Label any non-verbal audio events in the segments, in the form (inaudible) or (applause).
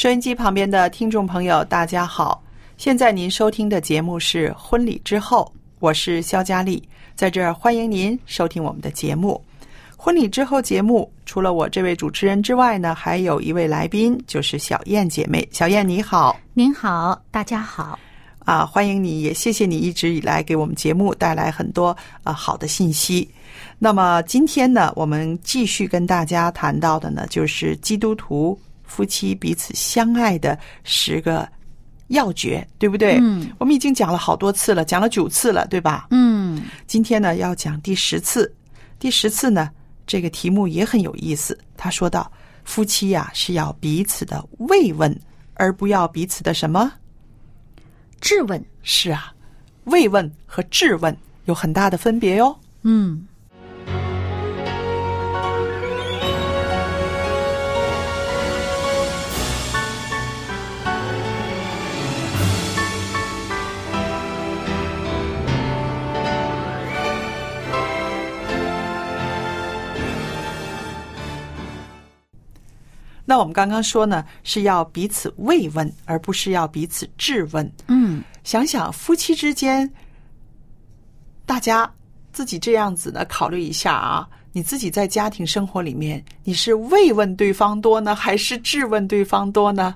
收音机旁边的听众朋友，大家好！现在您收听的节目是《婚礼之后》，我是肖佳丽，在这儿欢迎您收听我们的节目。婚礼之后节目除了我这位主持人之外呢，还有一位来宾，就是小燕姐妹。小燕你好您好，大家好。啊，欢迎你，也谢谢你一直以来给我们节目带来很多啊好的信息。那么今天呢，我们继续跟大家谈到的呢，就是基督徒夫妻彼此相爱的十个要诀，对不对？嗯，我们已经讲了好多次了，讲了九次了，对吧？嗯，今天呢要讲第十次，第十次呢这个题目也很有意思。他说到，夫妻呀、是要彼此的慰问，而不要彼此的什么？质问，是啊，慰问和质问有很大的分别哟。嗯，那我们刚刚说呢，是要彼此慰问，而不是要彼此质问。嗯，想想夫妻之间，大家自己这样子呢，考虑一下啊，你自己在家庭生活里面，你是慰问对方多呢，还是质问对方多呢？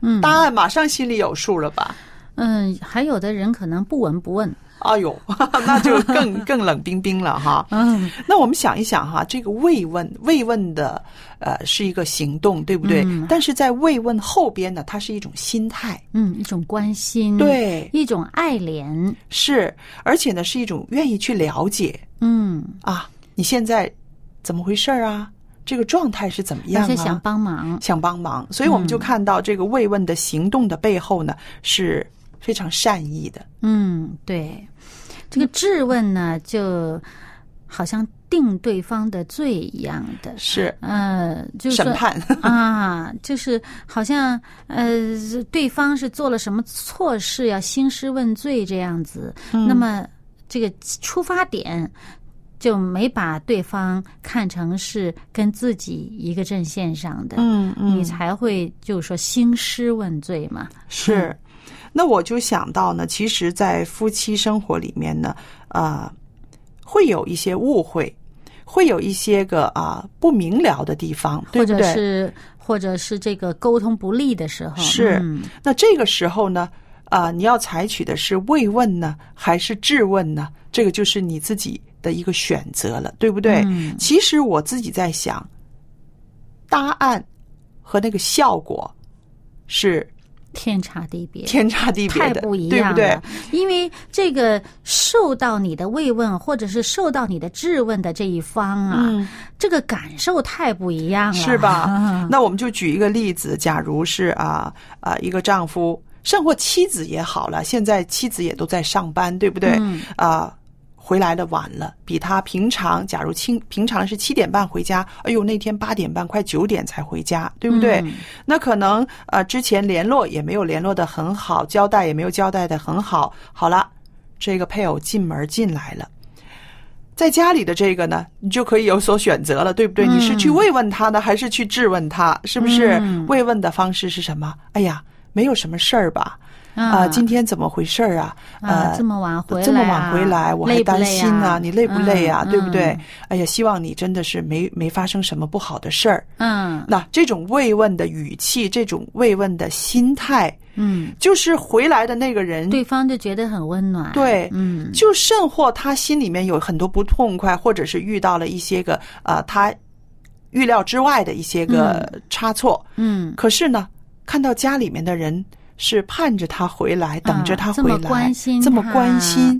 嗯答案马上心里有数了吧？嗯，还有的人可能不闻不问。哎呦，(laughs) 那就更 (laughs) 更冷冰冰了哈。嗯，那我们想一想哈，这个慰问，慰问的呃是一个行动，对不对？嗯但是在慰问后边呢，它是一种心态，嗯，一种关心，，对，一种爱怜。是，而且呢是一种愿意去了解嗯，啊，你现在怎么回事儿啊？这个状态是怎么样啊？而且想帮忙。想帮忙，所以我们就嗯看到这个慰问的行动的背后呢，是非常善意的。嗯，对，这个质问呢，就好像定对方的罪一样的。是呃，就是审判，(laughs) 啊，就是好像呃，对方是做了什么错事，要兴师问罪这样子。嗯那么这个出发点就没把对方看成是跟自己一个阵线上的，嗯嗯，你才会就是说兴师问罪嘛。是，那我就想到呢，其实，在夫妻生活里面呢，呃，会有一些误会，会有一些个啊、不明了的地方，对或者？是或者是这个沟通不利的时候，是嗯那这个时候呢，啊、你要采取的是慰问呢，还是质问呢？这个就是你自己的一个选择了，对不对？嗯其实我自己在想，答案和那个效果是天差地别。天差地别，太不一对不对样了？，因为这个受到你的慰问，或者是受到你的质问的这一方啊，嗯，这个感受太不一样了，是吧？(laughs) 那我们就举一个例子，假如是啊啊一个丈夫，甚或妻子也好了，现在妻子也都在上班，对不对？嗯啊，回来的晚了，比他平常假如清平常是七点半回家，哎呦那天八点半快九点才回家，对不对？嗯那可能呃之前联络也没有联络的很好，交代也没有交代的很好。好了，这个配偶进门进来了。在家里的这个呢，你就可以有所选择了，对不对？嗯你是去慰问他呢，还是去质问他？是不是？嗯慰问的方式是什么？哎呀，没有什么事儿吧？啊、今天怎么回事儿啊？啊呃，这么晚回来啊？这么晚回来，我还担心呢、啊你累不累啊？嗯。对不对？嗯？哎呀，希望你真的是没没发生什么不好的事儿。嗯。那这种慰问的语气，这种慰问的心态，嗯，就是回来的那个人，对方就觉得很温暖。对嗯。就甚或他心里面有很多不痛快，或者是遇到了一些个呃他预料之外的一些个差错，嗯，可是呢，看到家里面的人是盼着他回来，等着他啊这么回来，关心这么关心，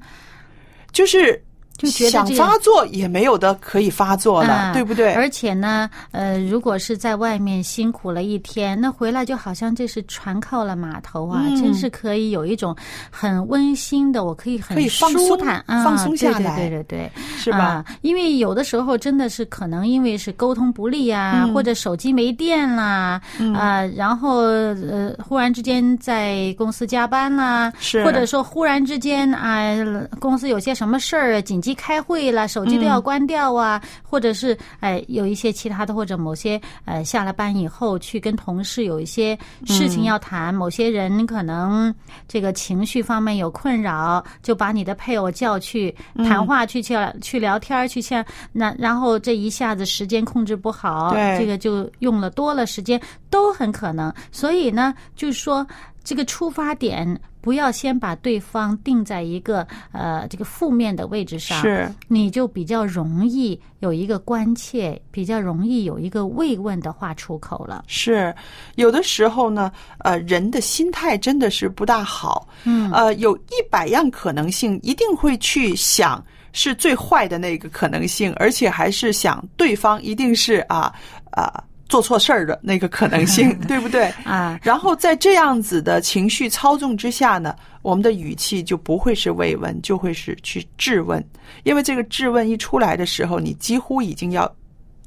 就是就觉得想这发作也没有的可以发作了，啊对不对？而且呢，呃，如果是在外面辛苦了一天，那回来就好像这是船靠了码头啊，嗯真是可以有一种很温馨的，我可以很舒坦啊，放松下对来对对对对，是吧？啊？因为有的时候真的是可能因为是沟通不利啊，嗯或者手机没电啦，啊，然后呃，忽然之间在公司加班啦，是或者说忽然之间啊、公司有些什么事儿紧急开会了，手机都要关掉啊，或者是哎、有一些其他的，或者某些呃下了班以后去跟同事有一些事情要谈，某些人可能这个情绪方面有困扰，就把你的配偶叫去谈话去去去聊天儿去像那，然后这一下子时间控制不好，这个就用了多了时间，都很可能。所以呢，就是说这个出发点不要先把对方定在一个呃这个负面的位置上，是。你就比较容易有一个关切，比较容易有一个慰问的话出口了。是，有的时候呢，呃，人的心态真的是不大好，嗯。呃，有一百样可能性，一定会去想是最坏的那个可能性，而且还是想对方一定是啊啊做错事儿的那个可能性，(laughs) 对不对？啊，然后在这样子的情绪操纵之下呢，我们的语气就不会是慰问，就会是去质问，因为这个质问一出来的时候，你几乎已经要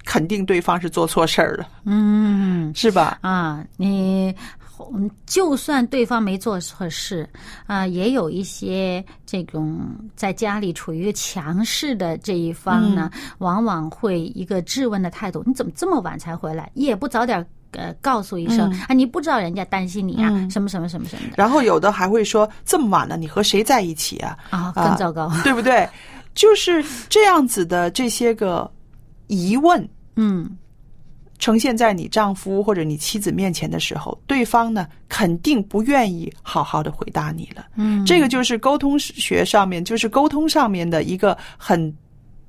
肯定对方是做错事儿了，嗯是吧？啊，你嗯就算对方没做错事啊，也有一些这种在家里处于一个强势的这一方呢，往往会一个质问的态度：你怎么这么晚才回来？也不早点呃告诉一声、啊？你不知道人家担心你啊？嗯什么什么什么什么的然后有的还会说这么晚了，你和谁在一起啊？啊，啊更糟糕。(laughs) 对不对？就是这样子的这些个疑问嗯呈现在你丈夫或者你妻子面前的时候，对方呢肯定不愿意好好的回答你了。嗯，这个就是沟通学上面，就是沟通上面的一个很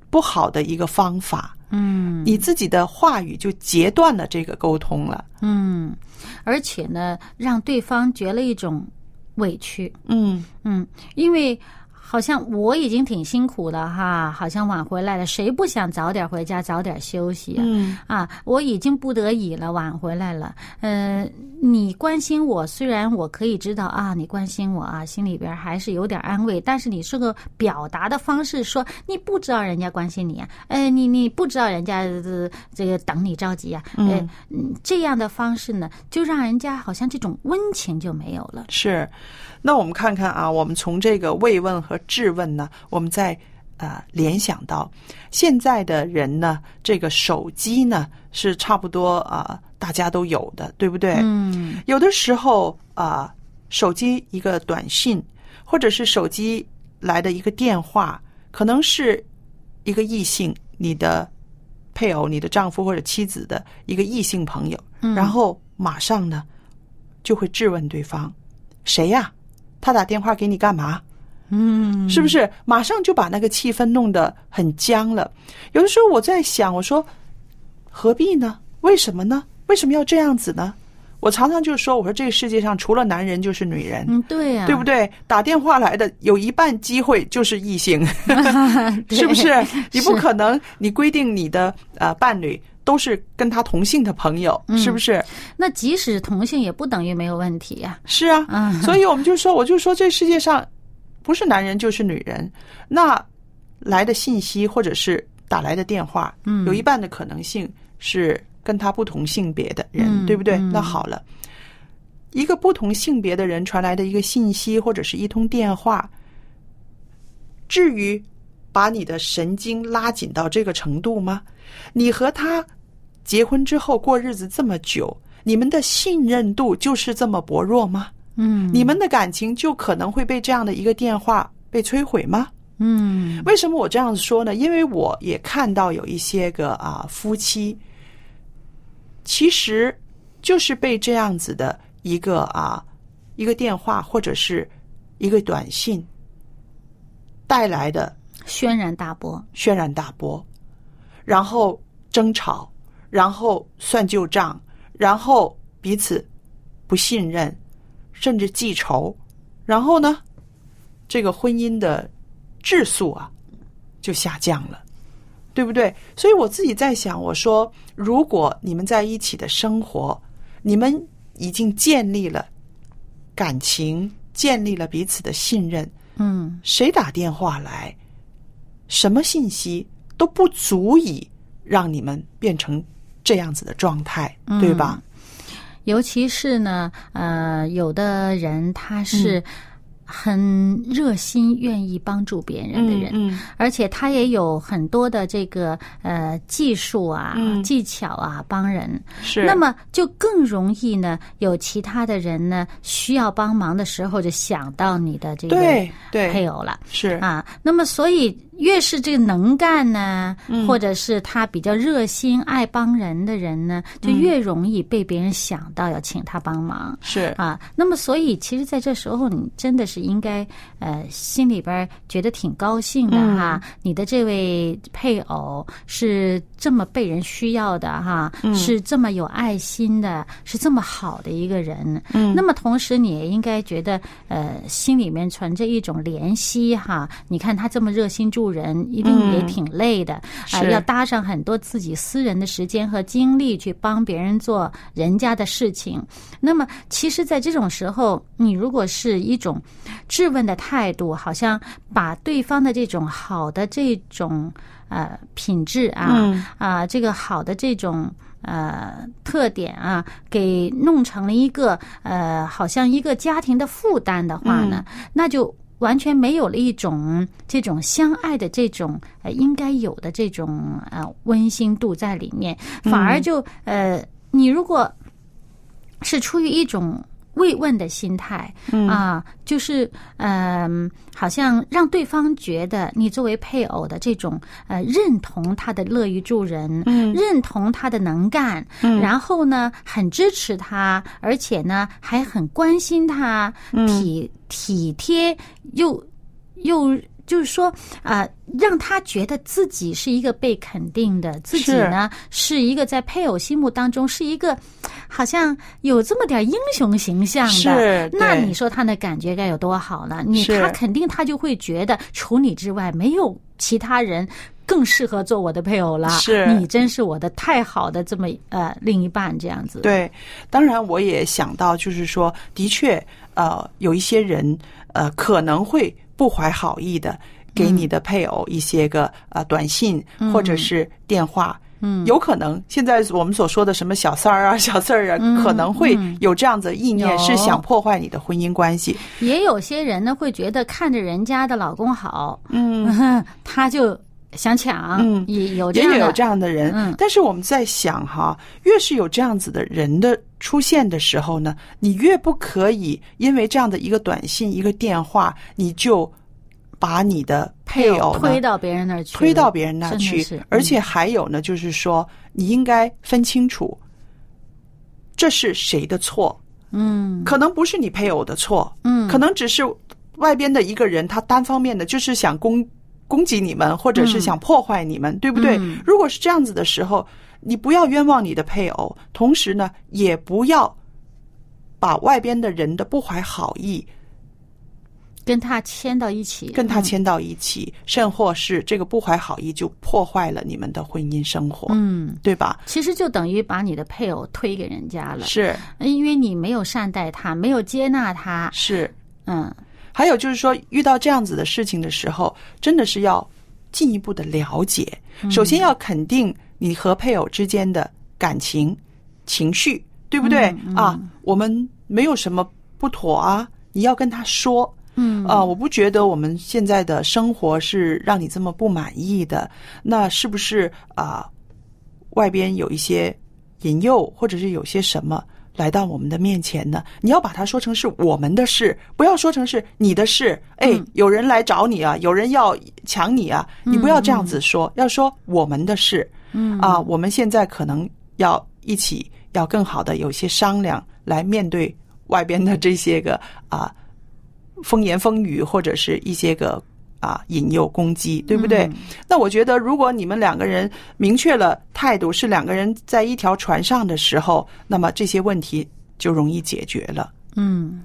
不好的一个方法。嗯你自己的话语就截断了这个沟通了。嗯，而且呢，让对方觉了一种委屈。嗯嗯，因为好像我已经挺辛苦了哈，好像晚回来了，谁不想早点回家，早点休息啊？嗯啊，我已经不得已了，晚回来了。呃，你关心我，虽然我可以知道啊，你关心我啊，心里边还是有点安慰，但是你是个表达的方式说，你不知道人家关心你啊，呃，你你不知道人家、呃、这个等你着急啊，呃，嗯这样的方式呢，就让人家好像这种温情就没有了。是。那我们看看啊，我们从这个慰问和质问呢，我们再呃联想到现在的人呢，这个手机呢是差不多啊、大家都有的，对不对？嗯。有的时候啊、手机一个短信，或者是手机来的一个电话，可能是一个异性，你的配偶、你的丈夫或者妻子的一个异性朋友，嗯。然后马上呢就会质问对方：“谁呀、他打电话给你干嘛？”嗯，是不是？马上就把那个气氛弄得很僵了。有的时候我在想，我说何必呢？为什么呢？为什么要这样子呢？我常常就说，我说这个世界上除了男人就是女人，嗯，对呀、对不对？打电话来的有一半机会就是异性，(laughs) 是不是？你不可能，你规定你的呃伴侣都是跟他同性的朋友，嗯是不是？那即使同性也不等于没有问题呀、是啊，嗯所以我们就说，我就说这世界上不是男人就是女人。那来的信息或者是打来的电话，嗯有一半的可能性是跟他不同性别的人，嗯对不对？嗯那好了，一个不同性别的人传来的一个信息或者是一通电话，至于把你的神经拉紧到这个程度吗？你和他结婚之后过日子这么久，你们的信任度就是这么薄弱吗？嗯你们的感情就可能会被这样的一个电话被摧毁吗？嗯为什么我这样子说呢？因为我也看到有一些个啊夫妻，其实就是被这样子的一个啊一个电话或者是一个短信带来的轩然大波，轩然大波，然后争吵，然后算旧账，然后彼此不信任，甚至记仇，然后呢，这个婚姻的质素啊就下降了，对不对？所以我自己在想，我说，如果你们在一起的生活，你们已经建立了感情，建立了彼此的信任，嗯谁打电话来，什么信息都不足以让你们变成这样子的状态，对吧？尤其是呢，呃，有的人他是很热心、愿意帮助别人的人，嗯。而且他也有很多的这个呃技术啊、嗯。技巧啊帮人。是。那么就更容易呢，有其他的人呢需要帮忙的时候，就想到你的这个对对。配偶了。是。啊，那么所以越是这个能干呢，嗯或者是他比较热心、爱帮人的人呢，就嗯越容易被别人想到要请他帮忙。是啊，那么所以其实，在这时候，你真的是应该呃，心里边觉得挺高兴的嗯哈。你的这位配偶是这么被人需要的哈，嗯是这么有爱心的，是这么好的一个人。嗯那么同时，你也应该觉得呃，心里面存着一种怜惜哈。你看他这么热心助人，一定也嗯挺累的啊、是要搭上很多自己私人的时间和精力去帮别人做人家的事情。那么，其实，在这种时候，你如果是一种质问的态度，好像把对方的这种好的这种呃品质啊嗯啊、这个好的这种。呃，特点啊，给弄成了一个呃，好像一个家庭的负担的话呢，那就完全没有了一种这种相爱的这种呃应该有的这种呃温馨度在里面，反而就呃，你如果是出于一种慰问的心态，嗯。啊，就是嗯、好像让对方觉得你作为配偶的这种呃认同他的乐于助人，嗯。认同他的能干，嗯。然后呢很支持他，而且呢还很关心他，嗯。体体贴又又。就是说，啊、让他觉得自己是一个被肯定的，自己是。呢是一个在配偶心目当中是一个，好像有这么点英雄形象的。那你说他那感觉该有多好呢？你他肯定他就会觉得，除你之外没有其他人更适合做我的配偶了。是你真是我的太好的这么呃另一半这样子。，对，当然我也想到，就是说，的确，呃，有一些人，呃，可能会不怀好意的给你的配偶一些个呃短信或者是电话。嗯有可能现在我们所说的什么小三儿啊、(laughs) 小四儿啊，嗯可能会嗯。有这样子的意念，是想破坏你的婚姻关系。也有些人呢会觉得看着人家的老公好，嗯，(laughs) 他就想抢，嗯。也有这样，也有这样的人，嗯。但是我们在想哈，越是有这样子的人的出现的时候呢，你越不可以因为这样的一个短信、一个电话，你就把你的配偶呢推到别人那儿去，推到别人那儿去是，而且还有呢，就是说，你应该分清楚，这是谁的错，嗯。可能不是你配偶的错，嗯，可能只是外边的一个人，他单方面的就是想攻攻击你们，或者是想破坏你们，对不对？嗯。如果是这样子的时候，你不要冤枉你的配偶，同时呢，也不要把外边的人的不怀好意跟他牵到一起，跟他牵到一起，甚或是这个不怀好意就破坏了你们的婚姻生活，嗯，对吧？其实就等于把你的配偶推给人家了，是因为你没有善待他，没有接纳他，是。嗯还有就是说，遇到这样子的事情的时候，真的是要进一步的了解。首先要肯定你和配偶之间的感情、情绪，对不对啊？我们没有什么不妥啊，你要跟他说。嗯啊，我不觉得我们现在的生活是让你这么不满意的。那是不是啊？外边有一些引诱，或者是有些什么来到我们的面前呢？你要把它说成是我们的事，不要说成是你的事。哎，有人来找你啊，有人要抢你啊，你不要这样子说，要说我们的事。嗯啊，我们现在可能要一起要更好的有些商量，来面对外边的这些个啊风言风语，或者是一些个啊引诱攻击，对不对？那我觉得，如果你们两个人明确了态度，是两个人在一条船上的时候，那么这些问题就容易解决了。嗯。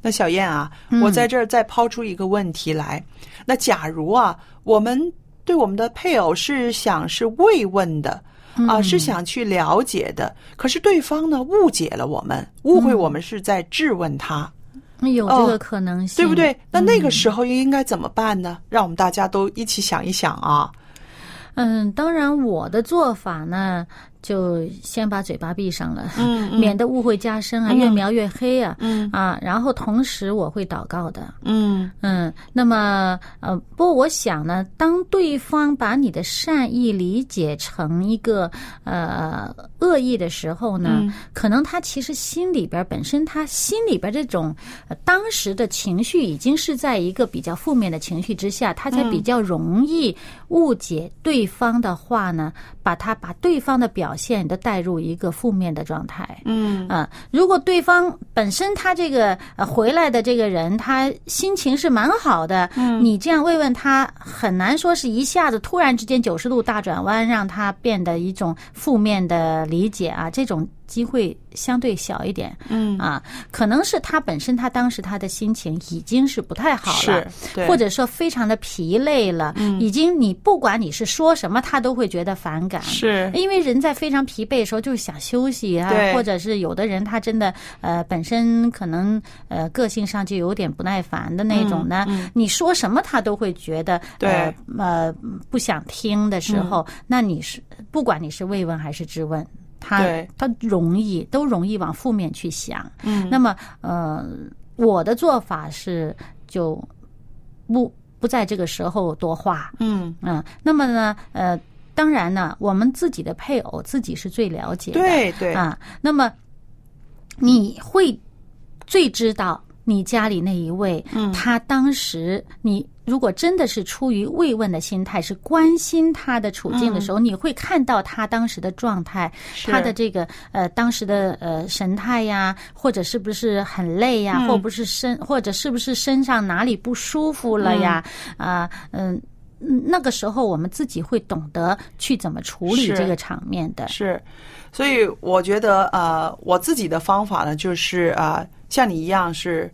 那小燕啊，我在这儿再抛出一个问题来。那假如啊，我们对我们的配偶是想是慰问的啊，是想去了解的，可是对方呢误解了我们，误会我们是在质问他，有这个可能性，对不对？那那个时候又应该怎么办呢？让我们大家都一起想一想啊。嗯，当然，我的做法呢，就先把嘴巴闭上了，嗯免得误会加深啊，越描越黑啊，嗯。啊，然后同时我会祷告的，嗯。嗯，那么呃，不过我想呢，当对方把你的善意理解成一个呃恶意的时候呢，嗯。可能他其实心里边本身他心里边这种、呃当时的情绪已经是在一个比较负面的情绪之下，他才比较容易误解对方的话呢，把他把对方的表现都带入一个负面的状态。嗯啊，如果对方本身他这个呃回来的这个人，他心情是蛮好的，嗯，你这样慰问他，很难说是一下子突然之间九十度大转弯，让他变得一种负面的理解啊，这种机会相对小一点，嗯。啊，可能是他本身他当时他的心情已经是不太好了是，对。或者说非常的疲累了，嗯。已经你不管你是说什么，他都会觉得反感，是。因为人在非常疲惫的时候，就是想休息啊对，或者是有的人他真的呃本身可能呃个性上就有点不耐烦的那种呢，嗯你说什么他都会觉得对。呃呃不想听的时候，那你是不管你是慰问还是质问。他他容易都容易往负面去想，嗯。那么呃，我的做法是就不不在这个时候多话，嗯，嗯，那么呢，呃，当然呢，我们自己的配偶自己是最了解的，对对。啊，那么你会最知道你家里那一位，嗯。他当时你如果真的是出于慰问的心态，是关心他的处境的时候，你会看到他当时的状态，他的这个呃当时的呃神态呀，或者是不是很累呀，嗯。或不是身或者是不是身上哪里不舒服了呀？啊嗯。嗯那个时候我们自己会懂得去怎么处理这个场面的，是，所以我觉得呃，我自己的方法呢，就是啊、像你一样是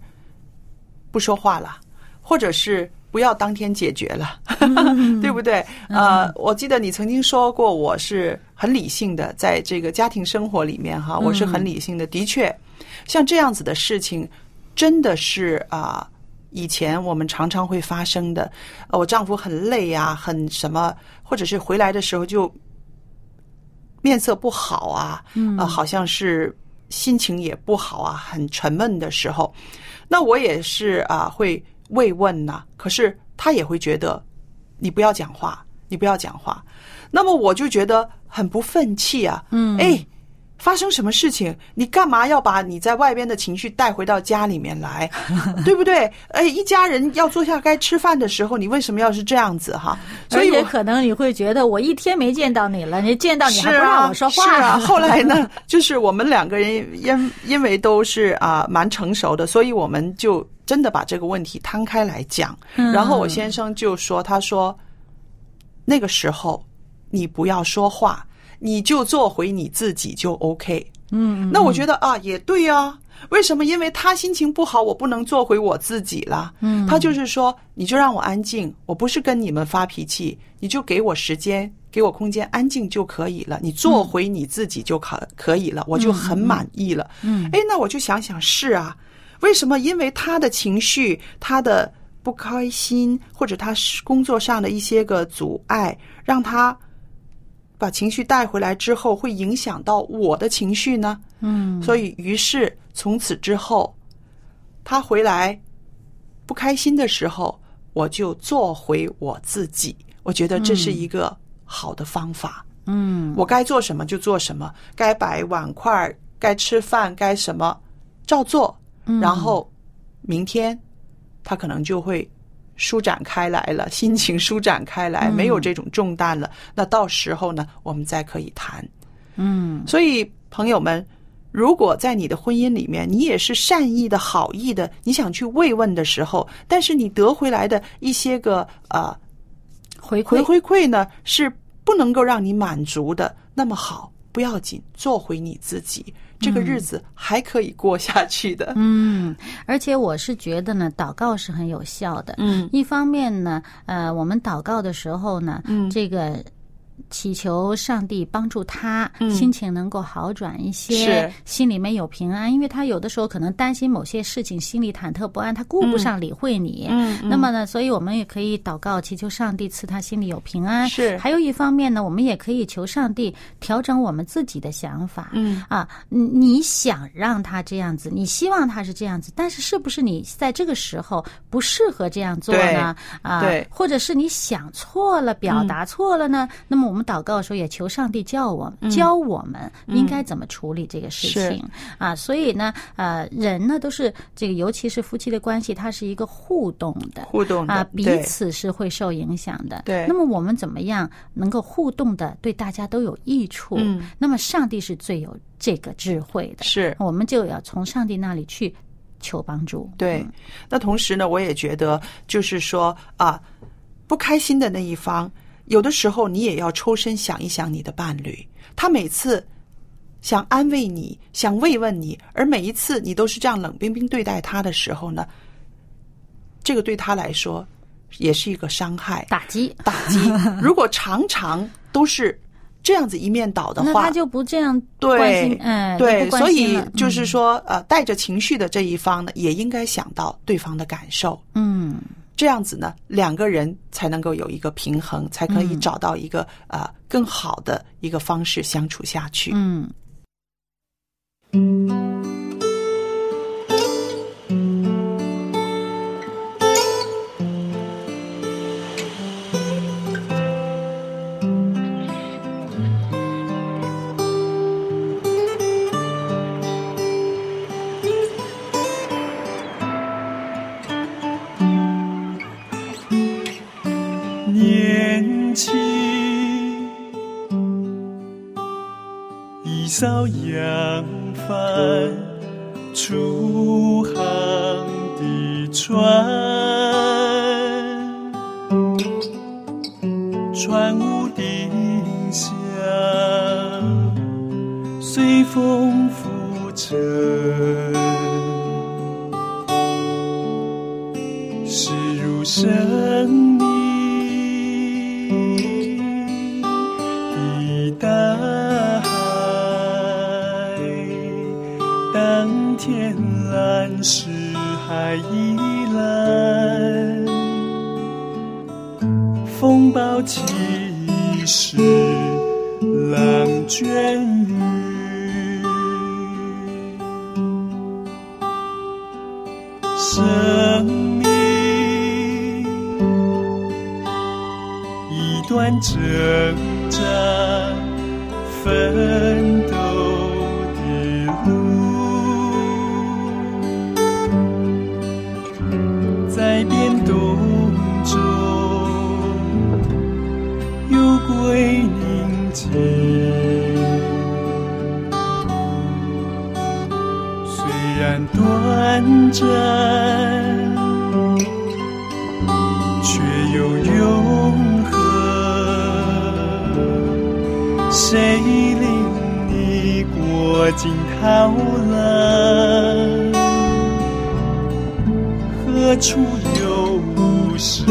不说话了，或者是不要当天解决了，(laughs) 对不对？呃，我记得你曾经说过，我是很理性的，在这个家庭生活里面哈，我是很理性的。的确，像这样子的事情，真的是啊。以前我们常常会发生的，呃我丈夫很累啊，很什么，或者是回来的时候就面色不好啊，嗯，呃，好像是心情也不好啊，很沉闷的时候，那我也是啊，会慰问呐、可是他也会觉得你不要讲话，你不要讲话，那么我就觉得很不愤气啊，嗯，哎。发生什么事情？你干嘛要把你在外边的情绪带回到家里面来，(laughs) 对不对？哎，一家人要坐下该吃饭的时候，你为什么要是这样子哈？所以我而且可能你会觉得我一天没见到你了，你见到你还是不让啊，我说话是啊。后来呢，就是我们两个人因因为都是啊蛮成熟的，所以我们就真的把这个问题摊开来讲。嗯然后我先生就说：“他说那个时候你不要说话，你就做回你自己就 OK。嗯，那我觉得啊，也对啊。为什么？因为他心情不好，我不能做回我自己了。嗯，他就是说，你就让我安静，我不是跟你们发脾气，你就给我时间，给我空间，安静就可以了。你做回你自己就可可以了，我就很满意了。嗯，哎，那我就想想，是啊，为什么？因为他的情绪，他的不开心，或者他工作上的一些个阻碍，让他把情绪带回来之后，会影响到我的情绪呢？嗯，所以，于是从此之后，他回来不开心的时候，我就做回我自己。我觉得这是一个好的方法。嗯，我该做什么就做什么，该摆碗筷、该吃饭、该什么照做。然后明天他可能就会舒展开来了，(laughs) 心情舒展开来，没有这种重担了。那到时候呢，我们再可以谈。嗯，所以朋友们。如果在你的婚姻里面，你也是善意的好意的，你想去慰问的时候，但是你得回来的一些个呃回回馈，回馈呢，是不能够让你满足的。那么好，不要紧，做回你自己，这个日子还可以过下去的。嗯，而且我是觉得呢，祷告是很有效的。嗯一方面呢，呃，我们祷告的时候呢，嗯这个。祈求上帝帮助他嗯心情能够好转一些，心里面有平安，因为他有的时候可能担心某些事情，心里忐忑不安，他顾不上理会你。那么呢，所以我们也可以祷告，祈求上帝赐他心里有平安。是还有一方面呢，我们也可以求上帝调整我们自己的想法。嗯啊，你你想让他这样子，你希望他是这样子，但是是不是你在这个时候不适合这样做呢？啊，对或者是你想错了，表达错了呢？那么我们祷告的时候也求上帝教我们、教我们应该怎么处理这个事情、啊。所以呢，呃，人呢都是这个，尤其是夫妻的关系，它是一个互动的。互动的啊，彼此是会受影响的。对那么我们怎么样能够互动的对大家都有益处？嗯，那么上帝是最有这个智慧的，是我们就要从上帝那里去求帮助。对，那同时呢，我也觉得，就是说啊，不开心的那一方，有的时候你也要抽身想一想你的伴侣，他每次想安慰你，想慰问你，而每一次你都是这样冷冰冰对待他的时候呢，这个对他来说也是一个伤害、打击，打击。如果常常都是这样子一面倒的话，那他就不这样关对心，，哎，就对，所以就是说，呃，带着情绪的这一方呢，也应该想到对方的感受，嗯，这样子呢，两个人才能够有一个平衡，才可嗯以找到一个、呃更好的一个方式相处下去。嗯艘扬帆出航的船，船无定向，随风浮沉。驶入生旋律。生命一段挣扎奋斗短暂，却又永恒。谁令你过惊涛浪？何处有无声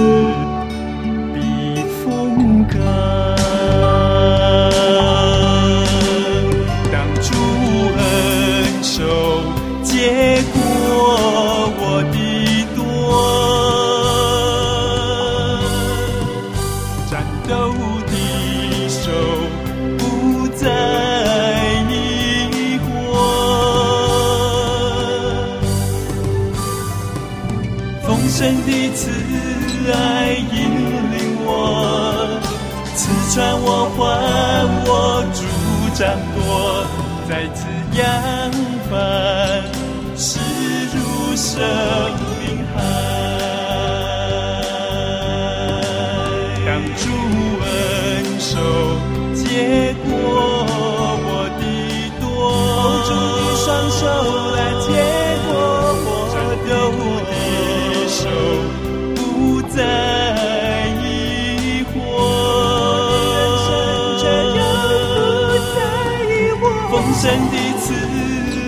丰盛的慈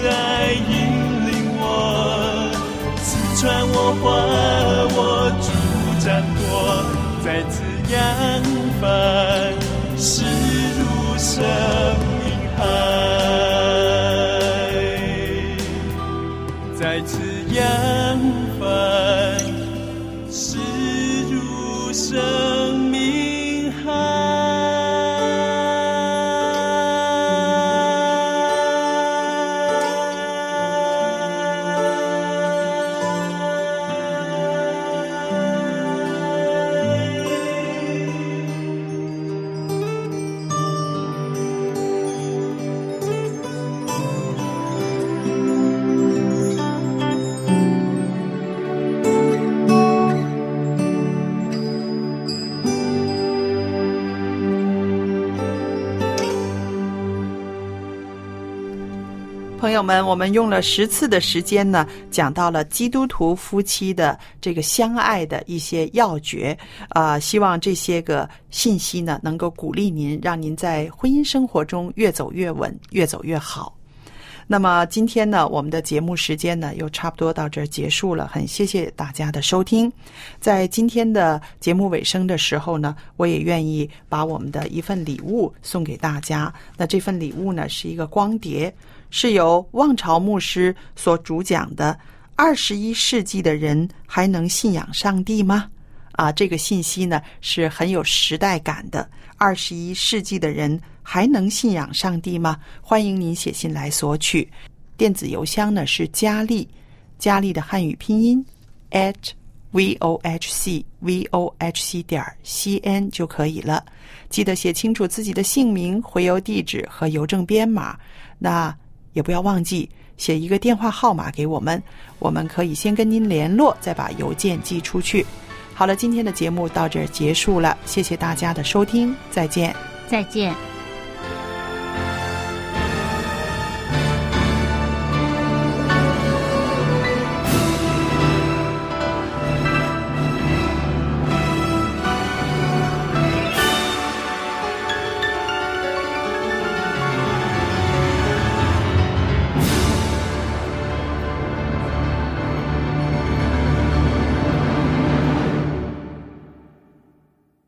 爱引领我，刺穿我，划我主掌舵，再次扬帆，驶入生命海，朋友们，我们用了十次的时间呢，讲到了基督徒夫妻的这个相爱的一些要诀啊、希望这些个信息呢，能够鼓励您，让您在婚姻生活中越走越稳，越走越好。那么今天呢，我们的节目时间呢又差不多到这儿结束了，很谢谢大家的收听。在今天的节目尾声的时候呢，我也愿意把我们的一份礼物送给大家。那这份礼物呢是一个光碟，是由望潮牧师所主讲的《二十一世纪的人还能信仰上帝吗》。啊，这个信息呢是很有时代感的。二十一世纪的人还能信仰上帝吗？欢迎您写信来索取。电子邮箱呢是佳丽，佳丽的汉语拼音 at v o h c v o h c 点 c n 就可以了。记得写清楚自己的姓名、回邮地址和邮政编码。那也不要忘记写一个电话号码给我们，我们可以先跟您联络，再把邮件寄出去。好了，今天的节目到这儿结束了，谢谢大家的收听，再见。再见。